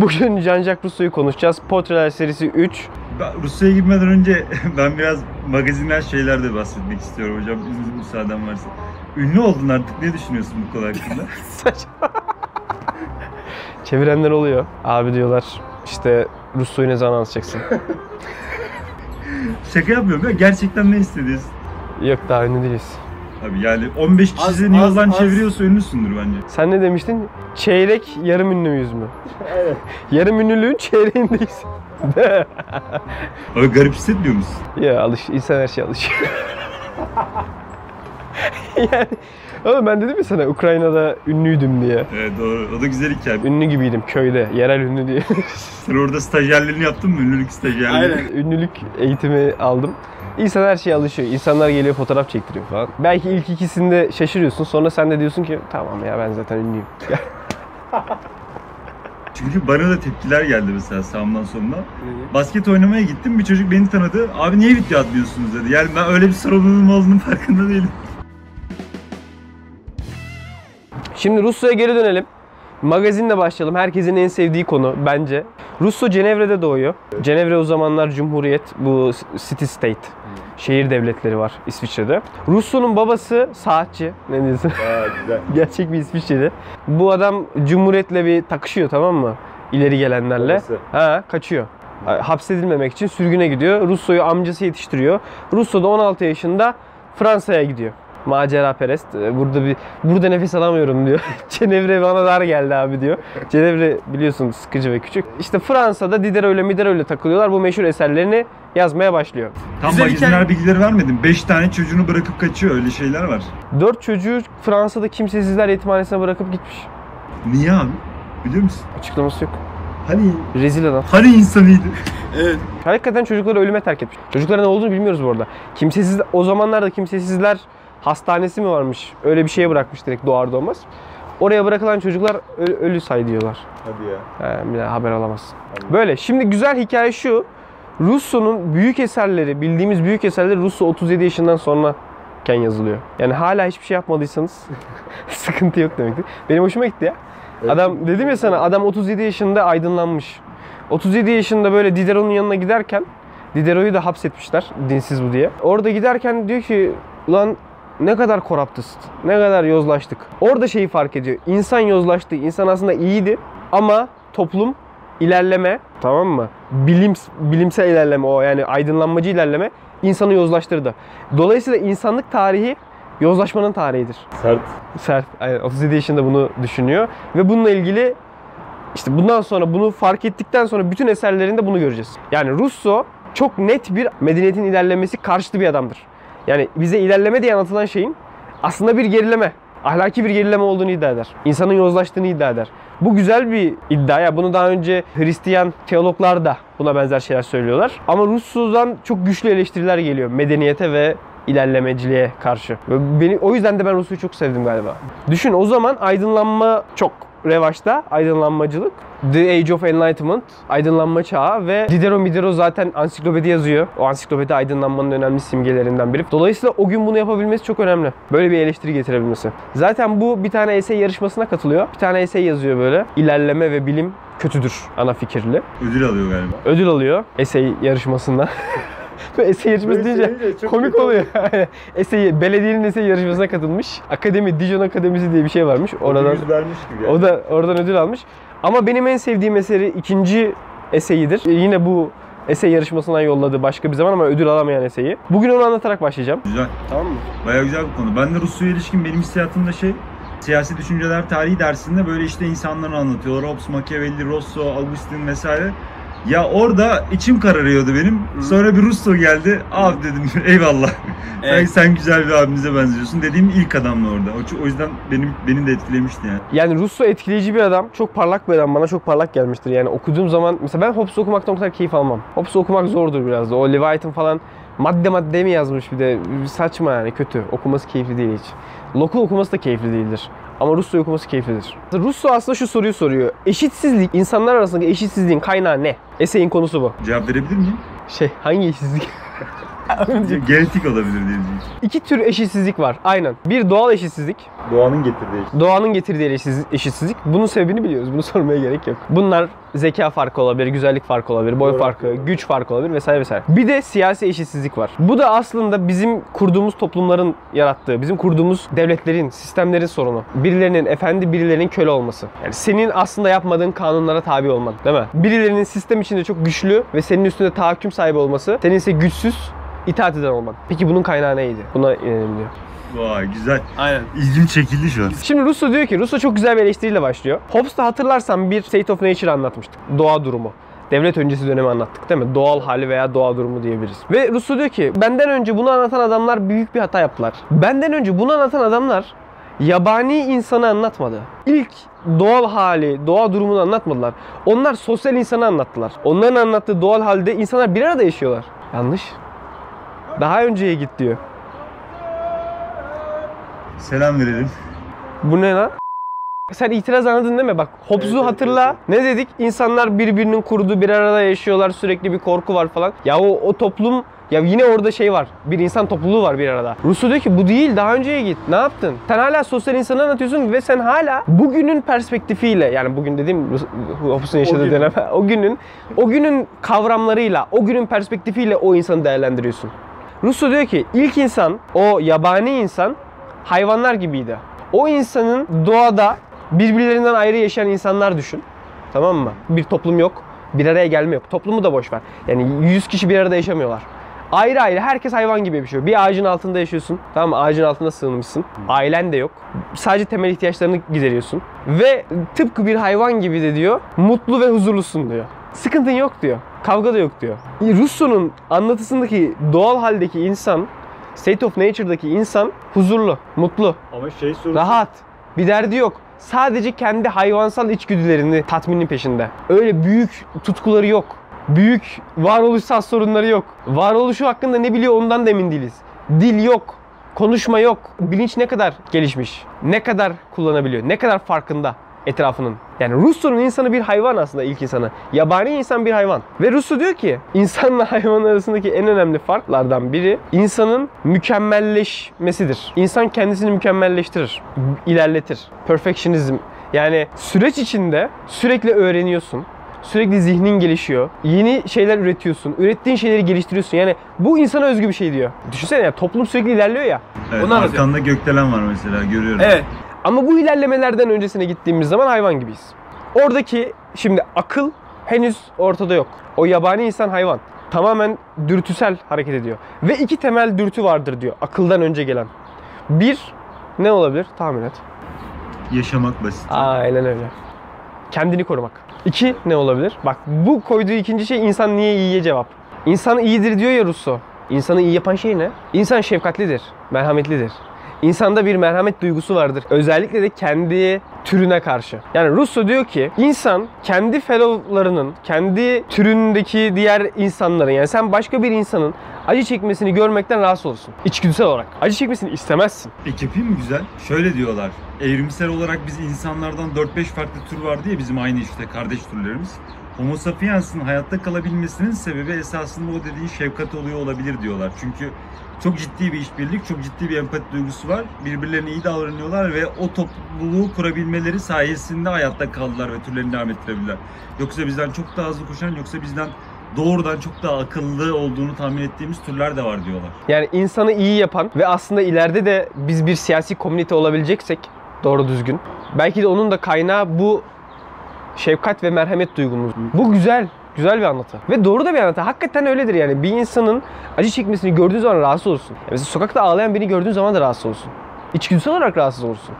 Bugün Jean-Jacques Rousseau'yu konuşacağız. Portreler serisi 3. Ben Rusya'ya gitmeden önce ben biraz magazinden şeyler de bahsetmek istiyorum hocam. İzin müsaaden varsa. Ünlü oldun artık. Ne düşünüyorsun bu konu hakkında? Çevirenler oluyor. Abi diyorlar işte Rousseau'yu ne zaman anlatacaksın? Şaka yapmıyorum ya. Gerçekten ne hissediyorsun? Yok daha ünlü değiliz. Abi yani 15 kişi Az- yoldan az. çeviriyorsa ünlüsündür bence. Sen ne demiştin? Çeyrek yarım ünlü müyüz mü? Yarım ünlülüğün çeyreğindeyiz. Abi garip hissetmiyor musun? ya alış, insan her şeye alışıyor. yani oğlum ben dedim ya sana Ukrayna'da ünlüydüm diye. Evet doğru. O da güzel hikaye. Ünlü gibiydim köyde, yerel ünlü diye. Sen orada stajyerliğini yaptın mı? Ünlülük stajyerliği. Aynen. Ünlülük eğitimi aldım. İnsan her şeye alışıyor. İnsanlar geliyor fotoğraf çektiriyor falan. Belki ilk ikisinde şaşırıyorsun. Sonra sen de diyorsun ki tamam ya ben zaten ünlüyüm. Çünkü bana da tepkiler geldi mesela sağımdan solumdan. Basket oynamaya gittim. Bir çocuk beni tanıdı. Abi niye video atmıyorsunuz dedi. Yani ben öyle bir sorumluluğum olduğunun farkında değilim. Şimdi Rusya'ya geri dönelim. Magazinle başlayalım. Herkesin en sevdiği konu bence. Russo Cenevre'de doğuyor. Cenevre o zamanlar Cumhuriyet, bu city state. Şehir devletleri var İsviçre'de. Russo'nun babası saatçi. Ne diyorsun? Aa güzel. Gerçek bir İsviçreli. Bu adam Cumhuriyet'le bir takışıyor tamam mı? İleri gelenlerle. Babası. Ha, kaçıyor. Hapsedilmemek için sürgüne gidiyor. Russo'yu amcası yetiştiriyor. Russo da 16 yaşında Fransa'ya gidiyor. Macera perest. Ee, Burada bir burada nefes alamıyorum diyor. Cenevre bana dar geldi abi diyor. Cenevre biliyorsun sıkıcı ve küçük. İşte Fransa'da Diderot ile Miderot ile takılıyorlar. Bu meşhur eserlerini yazmaya başlıyor. Tam Güzel magazinler hikaye. bilgileri vermedim. 5 tane çocuğunu bırakıp kaçıyor. Öyle şeyler var. Dört çocuğu Fransa'da kimsesizler yetimhanesine bırakıp gitmiş. Niye abi? Biliyor musun? Açıklaması yok. Hani Rezil adam. hani insanıydı? Evet. Hakikaten çocukları ölüme terk etmiş. Çocuklara ne olduğunu bilmiyoruz bu arada. Kimsesiz o zamanlarda kimsesizler hastanesi mi varmış? Öyle bir şeye bırakmış direkt doğar doğmaz. Oraya bırakılan çocuklar ölü, ölü say diyorlar. Hadi ya. He, bir daha haber alamazsın. Böyle. Şimdi güzel hikaye şu. Russo'nun büyük eserleri, bildiğimiz büyük eserleri Russo 37 yaşından sonrayken yazılıyor. Yani hala hiçbir şey yapmadıysanız sıkıntı yok demektir. Benim hoşuma gitti ya. Evet. Adam dedim ya sana adam 37 yaşında aydınlanmış. 37 yaşında böyle Diderot'un yanına giderken Diderot'u da hapsetmişler dinsiz bu diye. Orada giderken diyor ki ulan ne kadar koraptız, ne kadar yozlaştık. Orada şeyi fark ediyor. İnsan yozlaştı. İnsan aslında iyiydi ama toplum ilerleme tamam mı? Bilim bilimsel ilerleme o yani aydınlanmacı ilerleme insanı yozlaştırdı. Dolayısıyla insanlık tarihi yozlaşmanın tarihidir. Sert. Sert. Aynen 37 yaşında bunu düşünüyor ve bununla ilgili işte bundan sonra bunu fark ettikten sonra bütün eserlerinde bunu göreceğiz. Yani Russo çok net bir medeniyetin ilerlemesi karşıtı bir adamdır. Yani bize ilerleme diye anlatılan şeyin aslında bir gerileme, ahlaki bir gerileme olduğunu iddia eder. İnsanın yozlaştığını iddia eder. Bu güzel bir iddia. Ya bunu daha önce Hristiyan teologlar da buna benzer şeyler söylüyorlar. Ama Russo'dan çok güçlü eleştiriler geliyor medeniyete ve ilerlemeciliğe karşı. Ve beni o yüzden de ben Rus'u çok sevdim galiba. Düşün o zaman aydınlanma çok revaçta, aydınlanmacılık. The Age of Enlightenment, aydınlanma çağı ve Diderot Miderot zaten ansiklopedi yazıyor. O ansiklopedi aydınlanmanın önemli simgelerinden biri. Dolayısıyla o gün bunu yapabilmesi çok önemli. Böyle bir eleştiri getirebilmesi. Zaten bu bir tane essay yarışmasına katılıyor. Bir tane essay yazıyor böyle. İlerleme ve bilim kötüdür ana fikirli. Ödül alıyor galiba. Ödül alıyor essay yarışmasında. Essay yarışması Böyle deyince komik oluyor. essay, belediyenin essay yarışmasına katılmış. Akademi, Dijon Akademisi diye bir şey varmış. Oradan vermiş gibi yani. o da oradan ödül almış. Ama benim en sevdiğim eseri ikinci eseyidir. Yine bu essay yarışmasından yolladığı başka bir zaman ama ödül alamayan eseyi. Bugün onu anlatarak başlayacağım. Güzel. Tamam mı? Bayağı güzel bir konu. Ben de Rusya'ya ilişkin benim hissiyatımda şey siyasi düşünceler tarihi dersinde böyle işte insanları anlatıyorlar. Hobbes, Machiavelli, Rousseau, Augustin vesaire. Ya orada içim kararıyordu benim. Sonra bir Russo geldi. Abi dedim eyvallah. Evet. sen güzel bir abimize benziyorsun dediğim ilk adamla orada. O, o yüzden benim beni de etkilemişti yani. Yani Russo etkileyici bir adam. Çok parlak bir adam. Bana çok parlak gelmiştir. Yani okuduğum zaman mesela ben Hobbes'u okumaktan o kadar keyif almam. Hobbes'u okumak zordur biraz da. O Leviathan falan madde madde mi yazmış bir de saçma yani kötü. Okuması keyifli değil hiç. Locke'u okuması da keyifli değildir. Ama Russo'yu okuması keyiflidir. Russo aslında şu soruyu soruyor. Eşitsizlik, insanlar arasındaki eşitsizliğin kaynağı ne? Eseyin konusu bu. Cevap verebilir miyim? Şey, hangi eşitsizlik? Genetik olabilir diye düşünüyorum. İki tür eşitsizlik var. Aynen. Bir doğal eşitsizlik. Doğanın getirdiği işte. Doğanın getirdiği eşitsizlik. Bunun sebebini biliyoruz. Bunu sormaya gerek yok. Bunlar zeka farkı olabilir, güzellik farkı olabilir, boy Doğru. farkı, güç farkı olabilir vesaire vesaire. Bir de siyasi eşitsizlik var. Bu da aslında bizim kurduğumuz toplumların yarattığı, bizim kurduğumuz devletlerin, sistemlerin sorunu. Birilerinin efendi, birilerinin köle olması. Yani senin aslında yapmadığın kanunlara tabi olman, değil mi? Birilerinin sistem içinde çok güçlü ve senin üstünde tahakküm sahibi olması, senin ise güçsüz, itaat eden olman. Peki bunun kaynağı neydi? Buna inelim diyor. Vay güzel. Aynen. İlgim çekildi şu an. Şimdi Russo diyor ki, Russo çok güzel bir eleştiriyle başlıyor. Hobbes'ta hatırlarsan bir State of Nature anlatmıştık. Doğa durumu. Devlet öncesi dönemi anlattık değil mi? Doğal hali veya doğa durumu diyebiliriz. Ve Russo diyor ki, benden önce bunu anlatan adamlar büyük bir hata yaptılar. Benden önce bunu anlatan adamlar yabani insanı anlatmadı. İlk doğal hali, doğa durumunu anlatmadılar. Onlar sosyal insanı anlattılar. Onların anlattığı doğal halde insanlar bir arada yaşıyorlar. Yanlış. Daha önceye git diyor. Selam verelim. Bu ne lan? Sen itiraz anladın değil mi? Bak Hobbes'u Evet, evet, hatırla. Ne dedik? İnsanlar birbirinin kurduğu bir arada yaşıyorlar. Sürekli bir korku var falan. Ya o, o toplum ya yine orada şey var. Bir insan topluluğu var bir arada. Russo diyor ki bu değil daha önceye git. Ne yaptın? Sen hala sosyal insanı anlatıyorsun ve sen hala bugünün perspektifiyle yani bugün dediğim Hobbes'un yaşadığı gün. dönem o günün o günün kavramlarıyla, o günün perspektifiyle o insanı değerlendiriyorsun. Russo diyor ki ilk insan, o yabani insan hayvanlar gibiydi. O insanın doğada birbirlerinden ayrı yaşayan insanlar düşün. Tamam mı? Bir toplum yok. Bir araya gelme yok. Toplumu da boş ver. Yani 100 kişi bir arada yaşamıyorlar. Ayrı ayrı herkes hayvan gibi yaşıyor. Bir ağacın altında yaşıyorsun. Tamam mı? Ağacın altında sığınmışsın. Ailen de yok. Sadece temel ihtiyaçlarını gideriyorsun. Ve tıpkı bir hayvan gibi de diyor. Mutlu ve huzurlusun diyor. Sıkıntın yok diyor. Kavga da yok diyor. Russo'nun anlatısındaki doğal haldeki insan, State of Nature'daki insan huzurlu, mutlu, Ama şey sorusu. rahat. Bir derdi yok. Sadece kendi hayvansal içgüdülerini tatminin peşinde. Öyle büyük tutkuları yok. Büyük varoluşsal sorunları yok. Varoluşu hakkında ne biliyor ondan da emin değiliz. Dil yok. Konuşma yok. Bilinç ne kadar gelişmiş? Ne kadar kullanabiliyor? Ne kadar farkında etrafının? Yani Russo'nun insanı bir hayvan aslında ilk insanı. Yabani insan bir hayvan. Ve Russo diyor ki insanla hayvan arasındaki en önemli farklardan biri insanın mükemmelleşmesidir. İnsan kendisini mükemmelleştirir, ilerletir. Perfectionism. Yani süreç içinde sürekli öğreniyorsun. Sürekli zihnin gelişiyor. Yeni şeyler üretiyorsun. Ürettiğin şeyleri geliştiriyorsun. Yani bu insana özgü bir şey diyor. Düşünsene ya toplum sürekli ilerliyor ya. Evet, anlatıyor. arkanda gökdelen var mesela görüyorum. Evet. Ama bu ilerlemelerden öncesine gittiğimiz zaman hayvan gibiyiz. Oradaki şimdi akıl henüz ortada yok. O yabani insan hayvan. Tamamen dürtüsel hareket ediyor. Ve iki temel dürtü vardır diyor akıldan önce gelen. Bir ne olabilir? Tahmin et. Yaşamak basit. Aynen öyle. Kendini korumak. İki ne olabilir? Bak bu koyduğu ikinci şey insan niye iyiye cevap. İnsan iyidir diyor ya Russo. İnsanı iyi yapan şey ne? İnsan şefkatlidir, merhametlidir. İnsanda bir merhamet duygusu vardır. Özellikle de kendi türüne karşı. Yani Russo diyor ki insan kendi fellowlarının, kendi türündeki diğer insanların yani sen başka bir insanın acı çekmesini görmekten rahatsız olursun. İçgüdüsel olarak. Acı çekmesini istemezsin. Ek yapayım mı güzel? Şöyle diyorlar. Evrimsel olarak biz insanlardan 4-5 farklı tür var diye bizim aynı işte kardeş türlerimiz. Homo sapiens'in hayatta kalabilmesinin sebebi esasında o dediğin şefkat oluyor olabilir diyorlar. Çünkü çok ciddi bir işbirlik, çok ciddi bir empati duygusu var. Birbirlerine iyi davranıyorlar ve o topluluğu kurabilmeleri sayesinde hayatta kaldılar ve türlerini devam ettirebilirler. Yoksa bizden çok daha hızlı koşan, yoksa bizden doğrudan çok daha akıllı olduğunu tahmin ettiğimiz türler de var diyorlar. Yani insanı iyi yapan ve aslında ileride de biz bir siyasi komünite olabileceksek doğru düzgün. Belki de onun da kaynağı bu şefkat ve merhamet duygumuz. Bu güzel. Güzel bir anlatı. Ve doğru da bir anlatı. Hakikaten öyledir yani. Bir insanın acı çekmesini gördüğün zaman rahatsız. Yani mesela sokakta ağlayan birini gördüğün zaman da rahatsız olursun. İçgüdüsel olarak rahatsız olursun.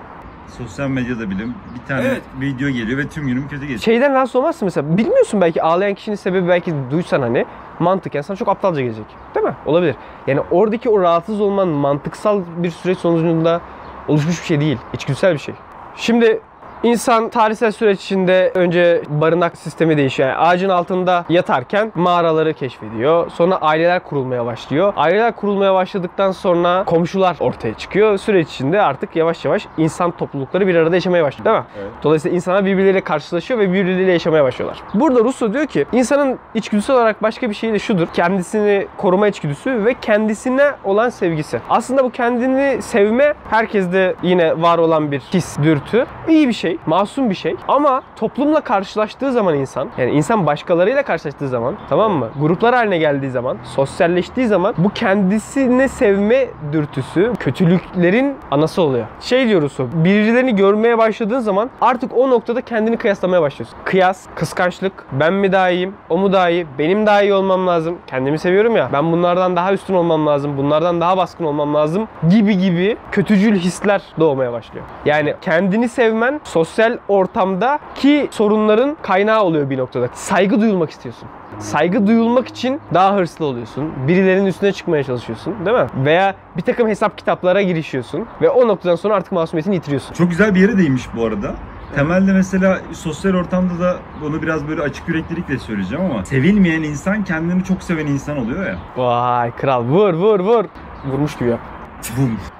Sosyal medyada bile bir tane Evet. video geliyor ve tüm günüm kötü geçiyor. Şeyden rahatsız olmazsın mesela. Bilmiyorsun belki ağlayan kişinin sebebi belki duysan hani mantıken sana çok aptalca gelecek. Değil mi? Olabilir. Yani oradaki o rahatsız olman mantıksal bir süreç sonucunda oluşmuş bir şey değil. İçgüdüsel bir şey. Şimdi İnsan tarihsel süreç içinde önce barınak sistemi değişiyor. Yani ağacın altında yatarken mağaraları keşfediyor. Sonra aileler kurulmaya başlıyor. Aileler kurulmaya başladıktan sonra komşular ortaya çıkıyor. Süreç içinde artık yavaş yavaş insan toplulukları bir arada yaşamaya başlıyor değil mi? Evet. Dolayısıyla insanlar birbirleriyle karşılaşıyor ve birbirleriyle yaşamaya başlıyorlar. Burada Rousseau diyor ki insanın içgüdüsel olarak başka bir şey de şudur. Kendisini koruma içgüdüsü ve kendisine olan sevgisi. Aslında bu kendini sevme herkeste yine var olan bir his, dürtü. İyi bir şey, masum bir şey. Ama toplumla karşılaştığı zaman insan, yani insan başkalarıyla karşılaştığı zaman, tamam mı? Gruplar haline geldiği zaman, sosyalleştiği zaman bu kendisini sevme dürtüsü kötülüklerin anası oluyor. Şey diyoruz birilerini görmeye başladığın zaman artık o noktada kendini kıyaslamaya başlıyorsun. Kıyas, kıskançlık, ben mi daha iyiyim, o mu daha iyi, benim daha iyi olmam lazım, kendimi seviyorum ya, ben bunlardan daha üstün olmam lazım, bunlardan daha baskın olmam lazım gibi gibi kötücül hisler doğmaya başlıyor. Yani kendini sevmen sosyal ortamda ki sorunların kaynağı oluyor bir noktada. Saygı duyulmak istiyorsun. Saygı duyulmak için daha hırslı oluyorsun. Birilerinin üstüne çıkmaya çalışıyorsun değil mi? Veya bir takım hesap kitaplara girişiyorsun ve o noktadan sonra artık masumiyetini yitiriyorsun. Çok güzel bir yere değinmiş bu arada. Temelde mesela sosyal ortamda da onu biraz böyle açık yüreklilikle söyleyeceğim ama sevilmeyen insan kendini çok seven insan oluyor ya. Vay kral vur vur vur. Vurmuş gibi yap.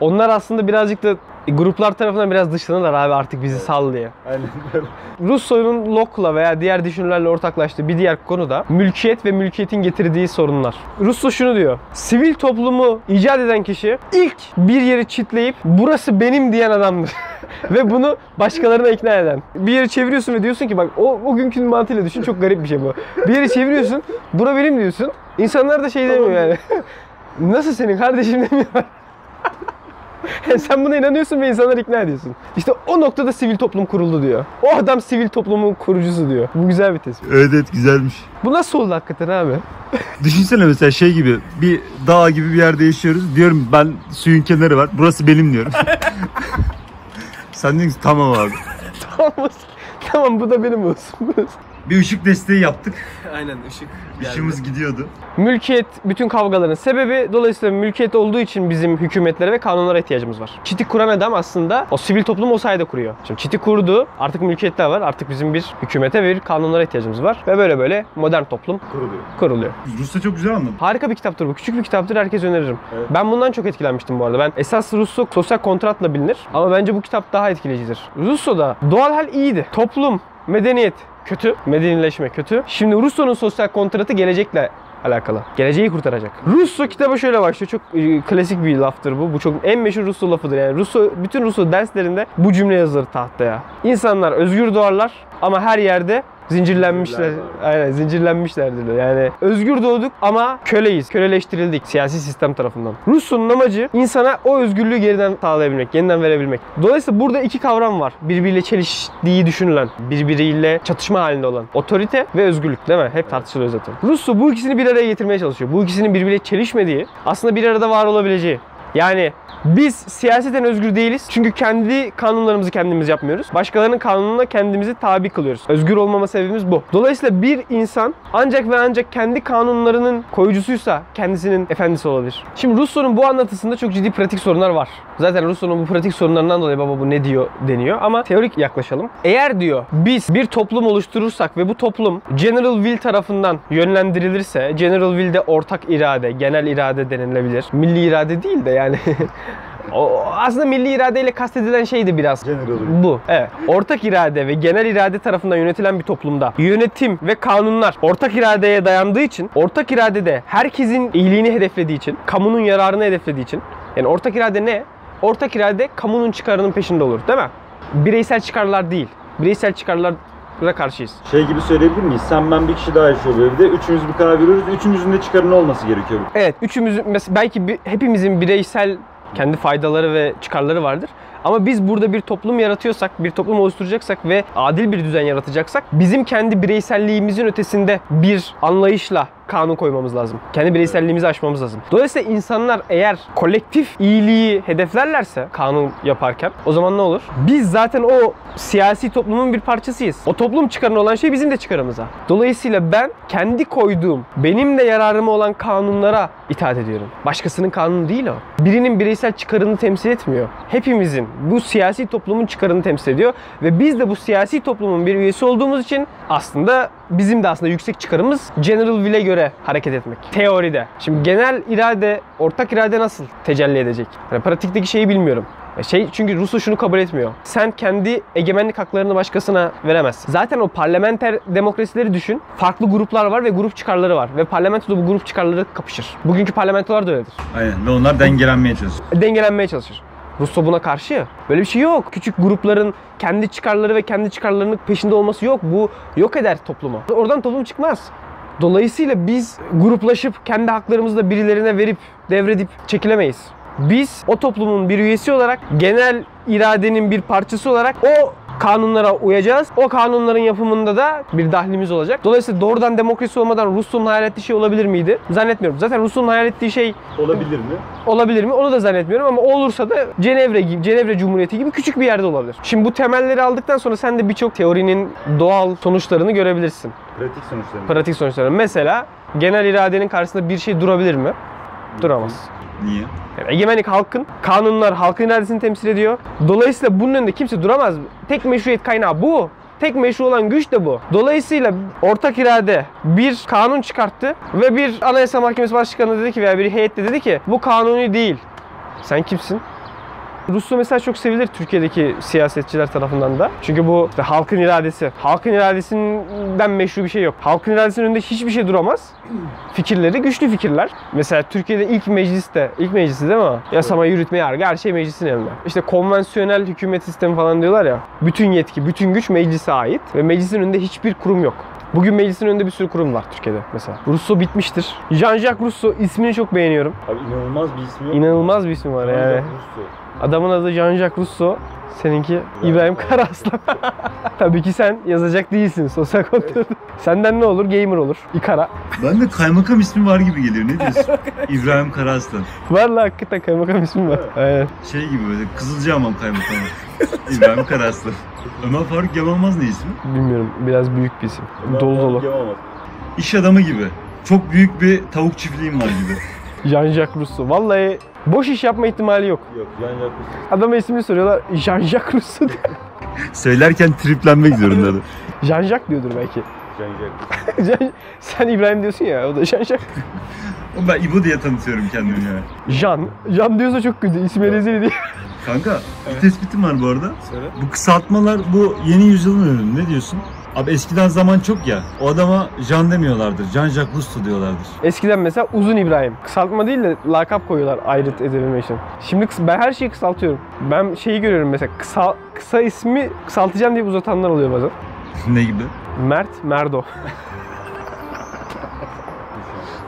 Onlar aslında birazcık da gruplar tarafından biraz dışlanırlar abi artık bizi sal diye. Aynen. Rousseau'nun Locke'la veya diğer düşünürlerle ortaklaştığı bir diğer konu da mülkiyet ve mülkiyetin getirdiği sorunlar. Rousseau şunu diyor. Sivil toplumu icat eden kişi ilk bir yeri çitleyip burası benim diyen adamdır. ve bunu başkalarına ikna eden. Bir yeri çeviriyorsun ve diyorsun ki bak o, o günkü mantığıyla düşün çok garip bir şey bu. Bir yeri çeviriyorsun bura benim diyorsun. İnsanlar da şey demiyor yani. Nasıl senin kardeşim demiyorlar. Sen buna inanıyorsun ve insanları ikna ediyorsun. İşte o noktada sivil toplum kuruldu diyor. O adam sivil toplumun kurucusu diyor. Bu güzel bir tespit. Evet evet güzelmiş. Bu nasıl oldu hakikaten abi? Düşünsene mesela şey gibi bir dağ gibi bir yerde yaşıyoruz. Diyorum ben suyun kenarı var. Burası benim diyorum. Sen diyorsun tamam abi. tamam, tamam bu da benim olsun. Bir ışık desteği yaptık. Aynen ışık. Işığımız gidiyordu. Mülkiyet bütün kavgaların sebebi. Dolayısıyla mülkiyet olduğu için bizim hükümetlere ve kanunlara ihtiyacımız var. Çiti kuran adam aslında o sivil toplum o sayede kuruyor. Şimdi çiti kurdu. Artık mülkiyetler var. Artık bizim bir hükümete ve bir kanunlara ihtiyacımız var. Ve böyle böyle modern toplum Kuruluyor. kuruluyor. Rusça çok güzel anladı. Harika bir kitaptır bu. Küçük bir kitaptır. Herkes öneririm. Evet. Ben bundan çok etkilenmiştim bu arada. Ben esas Rousseau sosyal kontratla bilinir. Ama bence bu kitap daha etkileyicidir. Rousseau'da doğal hal iyiydi. Toplum, medeniyet kötü. Medenileşme kötü. Şimdi Rousseau'nun sosyal kontratı gelecekle alakalı. Geleceği kurtaracak. Rousseau kitabı şöyle başlıyor. Çok e, klasik bir laftır bu. Bu çok en meşhur Rousseau lafıdır. Yani Rousseau, bütün Rousseau derslerinde bu cümle yazılır tahtaya. İnsanlar özgür doğarlar ama her yerde zincirlenmişler. Aynen zincirlenmişlerdir. Yani özgür doğduk ama köleyiz. Köleleştirildik siyasi sistem tarafından. Rousseau'nun amacı insana o özgürlüğü geriden sağlayabilmek, yeniden verebilmek. Dolayısıyla burada iki kavram var. Birbiriyle çeliştiği düşünülen, birbiriyle çatışma halinde olan. Otorite ve özgürlük değil mi? Hep tartışılıyor zaten. Rousseau bu ikisini bir araya getirmeye çalışıyor. Bu ikisinin birbiriyle çelişmediği, aslında bir arada var olabileceği. Yani biz siyaseten özgür değiliz. Çünkü kendi kanunlarımızı kendimiz yapmıyoruz. Başkalarının kanununa kendimizi tabi kılıyoruz. Özgür olmama sebebimiz bu. Dolayısıyla bir insan ancak ve ancak kendi kanunlarının koyucusuysa kendisinin efendisi olabilir. Şimdi Rousseau'nun bu anlatısında çok ciddi pratik sorunlar var. Zaten Rousseau'nun bu pratik sorunlarından dolayı baba bu ne diyor deniyor ama teorik yaklaşalım. Eğer diyor biz bir toplum oluşturursak ve bu toplum General Will tarafından yönlendirilirse General Will'de ortak irade, genel irade denilebilir. Milli irade değil de yani o aslında milli iradeyle kastedilen şeydi biraz. General. Bu. Evet. Ortak irade ve genel irade tarafından yönetilen bir toplumda yönetim ve kanunlar ortak iradeye dayandığı için, ortak iradede herkesin iyiliğini hedeflediği için, kamunun yararını hedeflediği için. Yani ortak irade ne? Ortak irade kamunun çıkarının peşinde olur, değil mi? Bireysel çıkarlar değil. Bireysel çıkarlara karşıyız. Şey gibi söyleyebilir miyiz? Sen ben bir kişi daha yaşıyor bu evde. Üçümüz bir karar veriyoruz. Üçümüzün de çıkarının olması gerekiyor. Evet, üçümüzün belki bir, hepimizin bireysel kendi faydaları ve çıkarları vardır. Ama biz burada bir toplum yaratıyorsak, bir toplum oluşturacaksak ve adil bir düzen yaratacaksak bizim kendi bireyselliğimizin ötesinde bir anlayışla kanun koymamız lazım. Kendi bireyselliğimizi aşmamız lazım. Dolayısıyla insanlar eğer kolektif iyiliği hedeflerlerse kanun yaparken o zaman ne olur? Biz zaten o siyasi toplumun bir parçasıyız. O toplum çıkarına olan şey bizim de çıkarımıza. Dolayısıyla ben kendi koyduğum, benim de yararıma olan kanunlara itaat ediyorum. Başkasının kanunu değil o. Birinin bireysel çıkarını temsil etmiyor. Hepimizin bu siyasi toplumun çıkarını temsil ediyor ve biz de bu siyasi toplumun bir üyesi olduğumuz için aslında bizim de aslında yüksek çıkarımız general will'e göre hareket etmek. Teoride. Şimdi genel irade, ortak irade nasıl tecelli edecek? Yani pratikteki şeyi bilmiyorum. Şey çünkü Rusya şunu kabul etmiyor. Sen kendi egemenlik haklarını başkasına veremezsin. Zaten o parlamenter demokrasileri düşün. Farklı gruplar var ve grup çıkarları var. Ve parlamentoda bu grup çıkarları kapışır. Bugünkü parlamentolar da öyledir. Aynen ve onlar dengelenmeye çalışıyor. Dengelenmeye çalışır. Rusya buna karşı. Böyle bir şey yok. Küçük grupların kendi çıkarları ve kendi çıkarlarının peşinde olması yok. Bu yok eder toplumu. Oradan toplum çıkmaz. Dolayısıyla biz gruplaşıp kendi haklarımızı da birilerine verip devredip çekilemeyiz. Biz o toplumun bir üyesi olarak genel iradenin bir parçası olarak o kanunlara uyacağız. O kanunların yapımında da bir dahlimiz olacak. Dolayısıyla doğrudan demokrasi olmadan Rusya'nın hayal ettiği şey olabilir miydi? Zannetmiyorum. Zaten Rusya'nın hayal ettiği şey Olabilir mi? olabilir mi? Onu da zannetmiyorum ama olursa da Cenevre gibi, Cenevre Cumhuriyeti gibi küçük bir yerde olabilir. Şimdi bu temelleri aldıktan sonra sen de birçok teorinin doğal sonuçlarını görebilirsin. Pratik sonuçlarını. Pratik sonuçlarını. Mesela genel iradenin karşısında bir şey durabilir mi? Duramaz. Niye? Yani egemenlik halkın, kanunlar halkın iradesini temsil ediyor. Dolayısıyla bunun önünde kimse duramaz. Tek meşruiyet kaynağı bu. Tek meşru olan güç de bu. Dolayısıyla ortak irade bir kanun çıkarttı ve bir anayasa mahkemesi başkanı dedi ki veya bir heyet de dedi ki bu kanuni değil. Sen kimsin? Rusya mesela çok sevilir Türkiye'deki siyasetçiler tarafından da. Çünkü bu işte halkın iradesi. Halkın iradesinden meşru bir şey yok. Halkın iradesinin önünde hiçbir şey duramaz. Fikirleri güçlü fikirler. Mesela Türkiye'de ilk mecliste, ilk meclisi değil mi? Yasama, yürütme, yargı her şey meclisin elinde. İşte konvansiyonel hükümet sistemi falan diyorlar ya. Bütün yetki, bütün güç meclise ait ve meclisin önünde hiçbir kurum yok. Bugün meclisin önünde bir sürü kurum var Türkiye'de mesela. Rousseau bitmiştir. Jean-Jacques Rousseau ismini çok beğeniyorum. Abi inanılmaz bir ismi yok. İnanılmaz bir ismi var yani. Ruslu. Adamın adı Jean-Jacques Rousseau. Seninki İbrahim Karaaslan. Tabii ki sen yazacak değilsin sosyal kontrol. Senden ne olur? Gamer olur. İkara. Ben de kaymakam ismi var gibi geliyor. Ne diyorsun? İbrahim Karaslan. Valla hakikaten kaymakam ismi var. Aynen. Şey gibi böyle Kızılcahamam kaymakamı. İbrahim Karaslan. Ömer Faruk Yamanmaz ne ismi? Bilmiyorum. Biraz büyük bir isim. Dolu dolu. İş adamı gibi. Çok büyük bir tavuk çiftliğim var gibi. Jean-Jacques Rousseau. Vallahi boş iş yapma ihtimali yok. Yok yan yaklaşık. Adama ismini soruyorlar. Jean-Jacques Rousseau diyor. Söylerken triplenmek zorundadır. Jean-Jacques diyordur belki. Yan yaklaşık. Jean- Sen İbrahim diyorsun ya. O da Jean-Jacques. Oğlum ben İbo diye tanıtıyorum kendimi ya. Jean. Jean diyorsa çok kötü. İsmi rezil diye. Kanka bir tespitim var bu arada. Söyle. Bu kısaltmalar bu yeni yüzyılın ürünü. Ne diyorsun? Abi eskiden zaman çok ya. O adama Jean demiyorlardır. Jean-Jacques Rousseau diyorlardır. Eskiden mesela Uzun İbrahim. Kısaltma değil de lakap koyuyorlar ayrıt edebilmek için. Şimdi ben her şeyi kısaltıyorum. Ben şeyi görüyorum mesela kısa, kısa ismi kısaltacağım diye uzatanlar oluyor bazen. ne gibi? Mert, Merdo.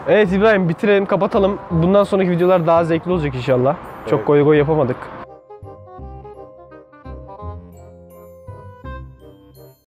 evet İbrahim bitirelim, kapatalım. Bundan sonraki videolar daha zevkli olacak inşallah. Çok Evet. goy goy yapamadık.